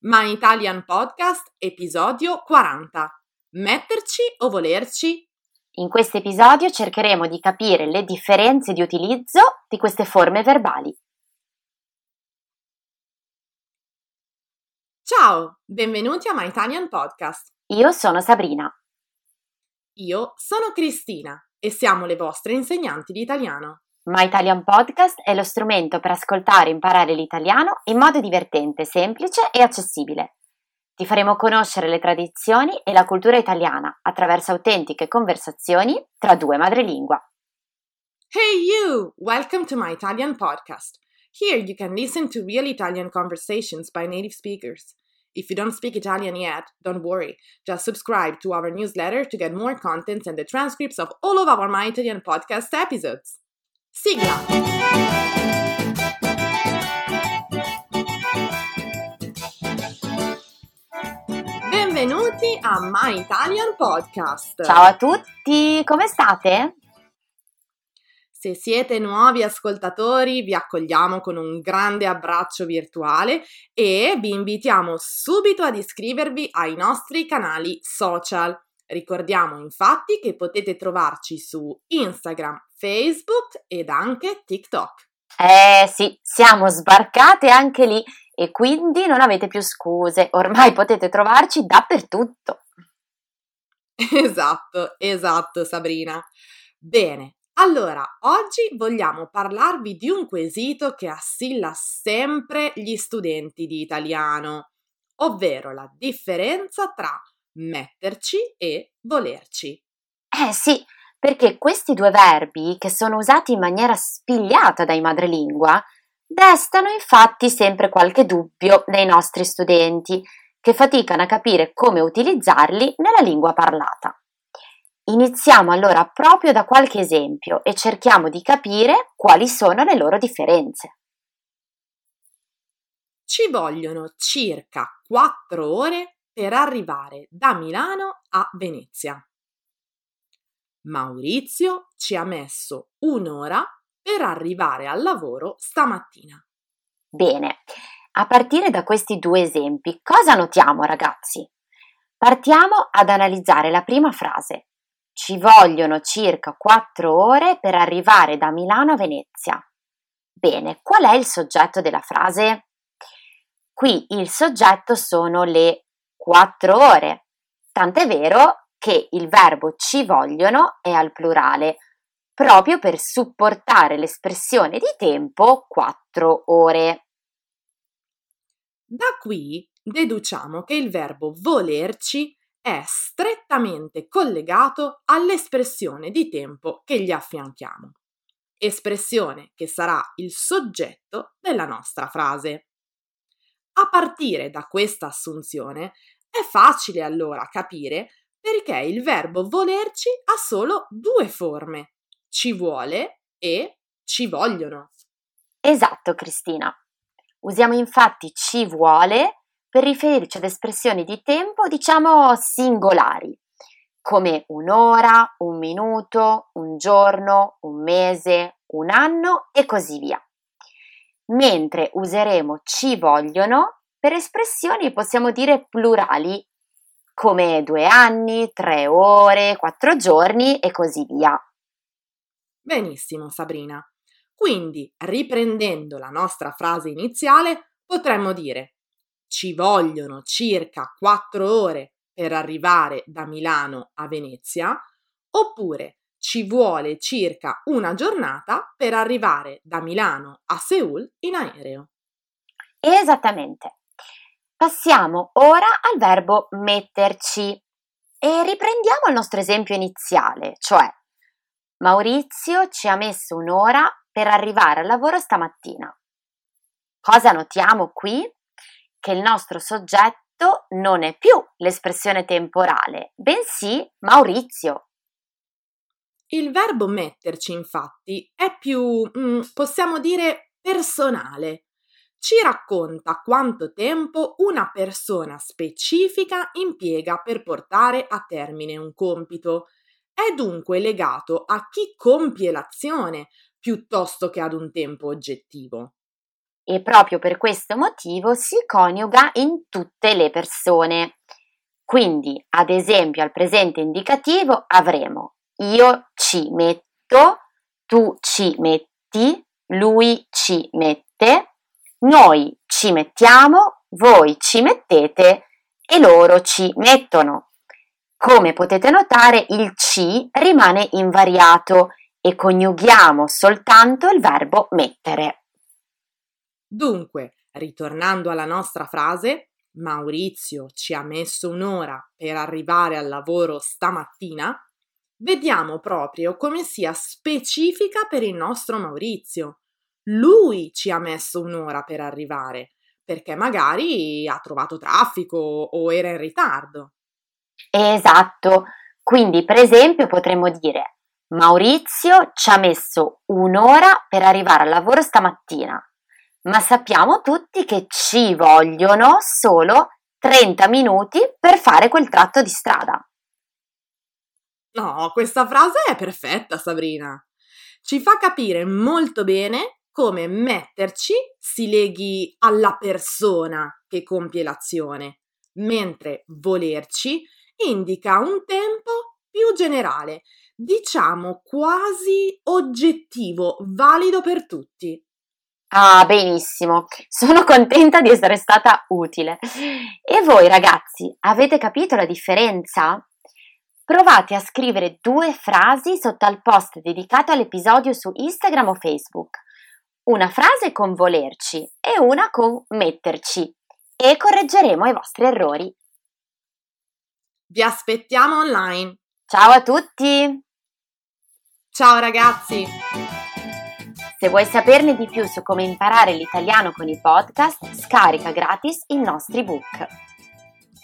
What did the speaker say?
My Italian Podcast, episodio 40. Metterci o volerci? In questo episodio cercheremo di capire le differenze di utilizzo di queste forme verbali. Ciao, benvenuti a My Italian Podcast. Io sono Sabrina. Io sono Cristina e siamo le vostre insegnanti di italiano. My Italian Podcast è lo strumento per ascoltare e imparare l'italiano in modo divertente, semplice e accessibile. Ti faremo conoscere le tradizioni e la cultura italiana attraverso autentiche conversazioni tra due madrelingua. Hey you! Welcome to My Italian Podcast. Here you can listen to real Italian conversations by native speakers. If you don't speak Italian yet, don't worry. Just subscribe to our newsletter to get more content and the transcripts of all of our My Italian podcast episodes. Sigla! Benvenuti a My Italian Podcast. Ciao a tutti, come state? Se siete nuovi ascoltatori, vi accogliamo con un grande abbraccio virtuale e vi invitiamo subito ad iscrivervi ai nostri canali social. Ricordiamo infatti che potete trovarci su Instagram, Facebook ed anche TikTok. Eh sì, siamo sbarcate anche lì e quindi non avete più scuse, ormai potete trovarci dappertutto. Esatto, esatto Sabrina. Bene, allora oggi vogliamo parlarvi di un quesito che assilla sempre gli studenti di italiano, ovvero la differenza tra metterci e volerci. Eh sì, perché questi due verbi, che sono usati in maniera spigliata dai madrelingua, destano infatti sempre qualche dubbio nei nostri studenti, che faticano a capire come utilizzarli nella lingua parlata. Iniziamo allora proprio da qualche esempio e cerchiamo di capire quali sono le loro differenze. Ci vogliono circa 4 ore per arrivare da Milano a Venezia. Maurizio ci ha messo un'ora per arrivare al lavoro stamattina. Bene, a partire da questi due esempi, cosa notiamo ragazzi? Partiamo ad analizzare la prima frase. Ci vogliono circa 4 ore per arrivare da Milano a Venezia. Bene, qual è il soggetto della frase? Qui il soggetto sono le 4 ore, tant'è vero che il verbo ci vogliono è al plurale, proprio per supportare l'espressione di tempo 4 ore. Da qui deduciamo che il verbo volerci è strettamente collegato all'espressione di tempo che gli affianchiamo, espressione che sarà il soggetto della nostra frase. A partire da questa assunzione è facile allora capire perché il verbo volerci ha solo due forme, ci vuole e ci vogliono. Esatto, Cristina. Usiamo infatti ci vuole per riferirci ad espressioni di tempo, diciamo, singolari, come un'ora, un minuto, un giorno, un mese, un anno e così via. Mentre useremo ci vogliono per espressioni, possiamo dire, plurali, come due anni, tre ore, quattro giorni e così via. Benissimo, Sabrina. Quindi, riprendendo la nostra frase iniziale, potremmo dire ci vogliono circa 4 ore per arrivare da Milano a Venezia, oppure ci vuole circa una giornata per arrivare da Milano a Seoul in aereo. Esattamente. Passiamo ora al verbo metterci e riprendiamo il nostro esempio iniziale, cioè Maurizio ci ha messo un'ora per arrivare al lavoro stamattina. Cosa notiamo qui? Che il nostro soggetto non è più l'espressione temporale, bensì Maurizio. Il verbo metterci, infatti, è più, mm, possiamo dire, personale. Ci racconta quanto tempo una persona specifica impiega per portare a termine un compito. È dunque legato a chi compie l'azione piuttosto che ad un tempo oggettivo. e proprio per questo motivo si coniuga in tutte le persone. Quindi, ad esempio, al presente indicativo avremo io ci metto, tu ci metti, lui ci mette, noi ci mettiamo, voi ci mettete e loro ci mettono. Come potete notare, il ci rimane invariato e coniughiamo soltanto il verbo mettere. Dunque, ritornando alla nostra frase, Maurizio ci ha messo un'ora per arrivare al lavoro stamattina, vediamo proprio come sia specifica per il nostro Maurizio. Lui ci ha messo un'ora per arrivare, perché magari ha trovato traffico o era in ritardo. Esatto, quindi per esempio potremmo dire Maurizio ci ha messo un'ora per arrivare al lavoro stamattina ma sappiamo tutti che ci vogliono solo 30 minuti per fare quel tratto di strada. No, questa frase è perfetta, Sabrina. Ci fa capire molto bene come metterci si leghi alla persona che compie l'azione, mentre volerci indica un tempo più generale, diciamo quasi oggettivo, valido per tutti. Ah, benissimo, sono contenta di essere stata utile. E voi ragazzi, avete capito la differenza? Provate a scrivere due frasi sotto al post dedicato all'episodio su Instagram o Facebook. Una frase con volerci e una con metterci e correggeremo i vostri errori. Vi aspettiamo online. Ciao a tutti! Ciao ragazzi! Se vuoi saperne di più su come imparare l'italiano con i podcast, scarica gratis i nostri book.